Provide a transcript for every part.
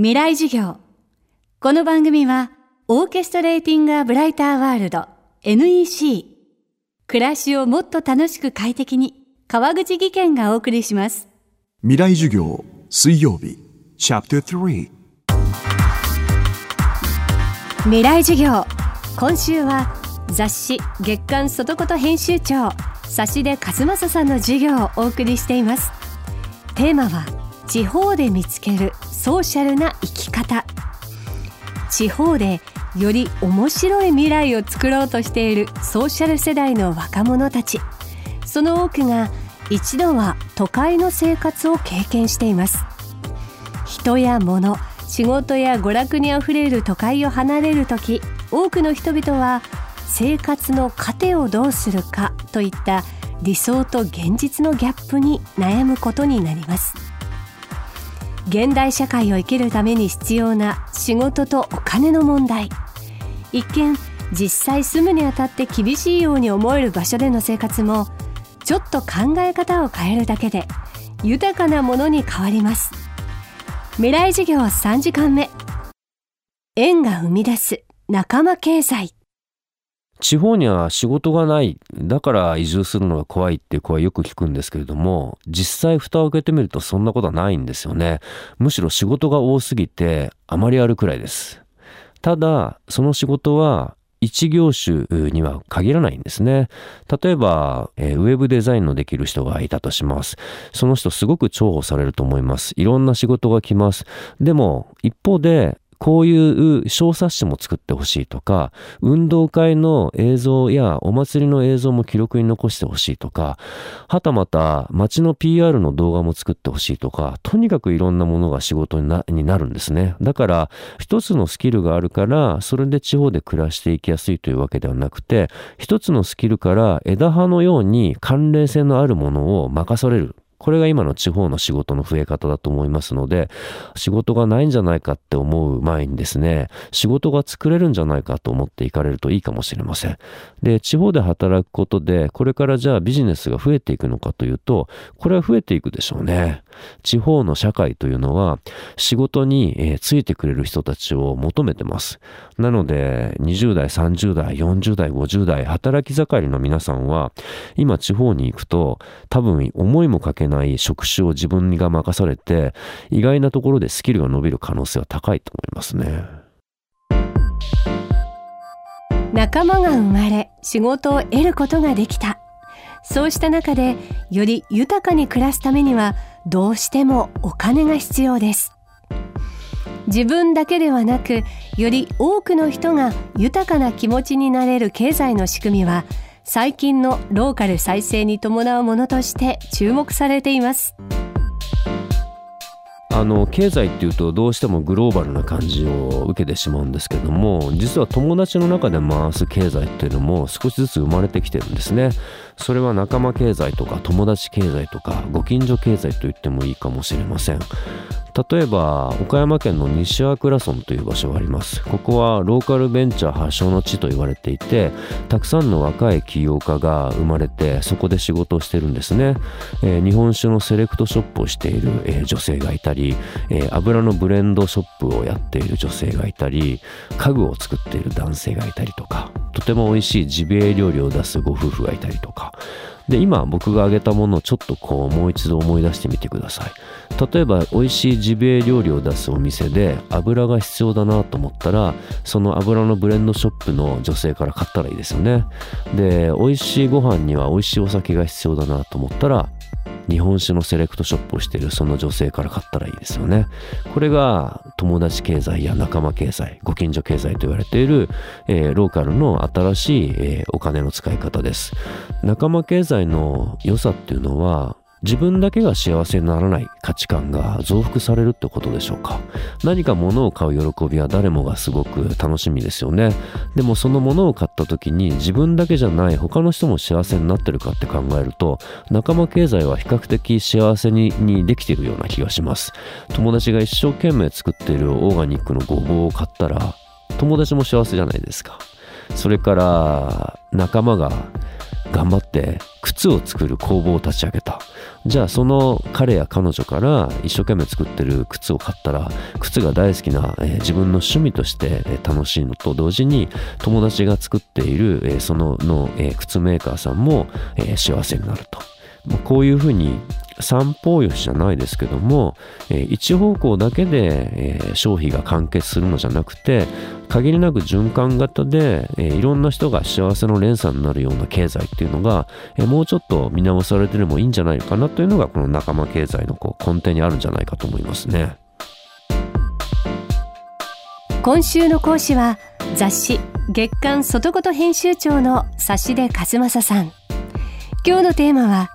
未来授業。この番組はオーケストレーティング・ア・ブライター・ワールド NEC 暮らしをもっと楽しく快適に川口義賢がお送りします。未来授業水曜日。チャプター3未来授業。今週は雑誌月刊外こと編集長差出和正さんの授業をお送りしています。テーマは地方で見つけるソーシャルな生き方。地方でより面白い未来を作ろうとしているソーシャル世代の若者たち。その多くが一度は都会の生活を経験しています。人や物仕事や娯楽にあふれる都会を離れる時多くの人々は生活の糧をどうするかといった理想と現実のギャップに悩むことになります。現代社会を生きるために必要な仕事とお金の問題。一見実際住むにあたって厳しいように思える場所での生活もちょっと考え方を変えるだけで豊かなものに変わります。未来授業3時間目。縁が生み出す仲間経済。地方には仕事がない。だから移住するのが怖いっていう声よく聞くんですけれども、実際蓋を開けてみるとそんなことはないんですよね。むしろ仕事が多すぎてあまりあるくらいです。ただ、その仕事は一業種には限らないんですね。例えば、えー、ウェブデザインのできる人がいたとします。その人すごく重宝されると思います。いろんな仕事が来ます。でも、一方で、こういう小冊子も作ってほしいとか、運動会の映像やお祭りの映像も記録に残してほしいとか、はたまた街の PR の動画も作ってほしいとか、とにかくいろんなものが仕事になになるんですね。だから、一つのスキルがあるから、それで地方で暮らしていきやすいというわけではなくて、一つのスキルから枝葉のように関連性のあるものを任される。これが今の地方の仕事の増え方だと思いますので、仕事がないんじゃないかって思う前にですね、仕事が作れるんじゃないかと思っていかれるといいかもしれません。で、地方で働くことで、これからじゃあビジネスが増えていくのかというと、これは増えていくでしょうね。地方の社会というのは、仕事に、えー、ついてくれる人たちを求めてます。なので、20代、30代、40代、50代、働き盛りの皆さんは、今地方に行くと、多分思いもかけない職種を自分が任されて、意外なところでスキルが伸びる可能性は高いと思いますね。仲間が生まれ、仕事を得ることができた。そうした中で、より豊かに暮らすためには、どうしてもお金が必要です。自分だけではなく、より多くの人が豊かな気持ちになれる経済の仕組みは、最近のローカル再生に伴うものとして注目されていますあの経済っていうとどうしてもグローバルな感じを受けてしまうんですけども実は友達の中で回す経済っていうのも少しずつ生まれてきてるんですね。それは仲間経済とか友達経済とかご近所経済と言ってもいいかもしれません。例えば岡山県の西粟倉村という場所があります。ここはローカルベンチャー発祥の地と言われていてたくさんの若い起業家が生まれてそこで仕事をしてるんですね、えー、日本酒のセレクトショップをしている、えー、女性がいたり、えー、油のブレンドショップをやっている女性がいたり家具を作っている男性がいたりとかとても美味しいジビエ料理を出すご夫婦がいたりとかで、今僕が挙げたものをちょっとこうもう一度思い出してみてください。例えば美味しいジビエ料理を出すお店で油が必要だなと思ったら、その油のブレンドショップの女性から買ったらいいですよね。で、美味しいご飯には美味しいお酒が必要だなと思ったら、日本酒のセレクトショップをしているその女性から買ったらいいですよね。これが友達経済や仲間経済、ご近所経済と言われている、えー、ローカルの新しい、えー、お金の使い方です。仲間経済の良さっていうのは、自分だけが幸せにならない価値観が増幅されるってことでしょうか。何か物を買う喜びは誰もがすごく楽しみですよね。でもその物を買った時に自分だけじゃない他の人も幸せになってるかって考えると仲間経済は比較的幸せににできているような気がします。友達が一生懸命作っているオーガニックのごぼうを買ったら友達も幸せじゃないですか。それから仲間が頑張って靴を作る工房を立ち上げたじゃあその彼や彼女から一生懸命作ってる靴を買ったら靴が大好きな、えー、自分の趣味として、楽しいのと同時に友達が作っている、えー、そのの、え靴メーカーさんも、え幸せになると。こういうふうに三方よしじゃないですけども、え一方向だけで、え消費が完結するのじゃなくて限りなく循環型で、えいろんな人が幸せの連鎖になるような経済っていうのが、えもうちょっと見直されてでもいいんじゃないかなというのがこの仲間経済のこう根底にあるんじゃないかと思いますね。今週の講師は雑誌月刊外言編集長の指出和正さん。今日のテーマは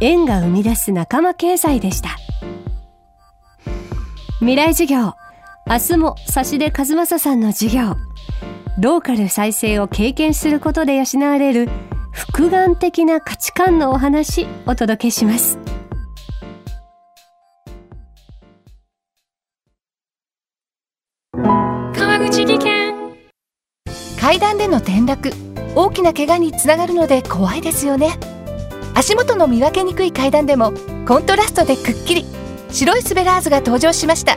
縁が生み出す仲間経済でした。未来授業。明日も指出和正さんの授業。ローカル再生を経験することで養われる複眼的な価値観のお話お届けします。川口技研。階段での転落大きな怪我につながるので怖いですよね。足元の見分けにくい階段でもコントラストでくっきり。白いスベラーズが登場しました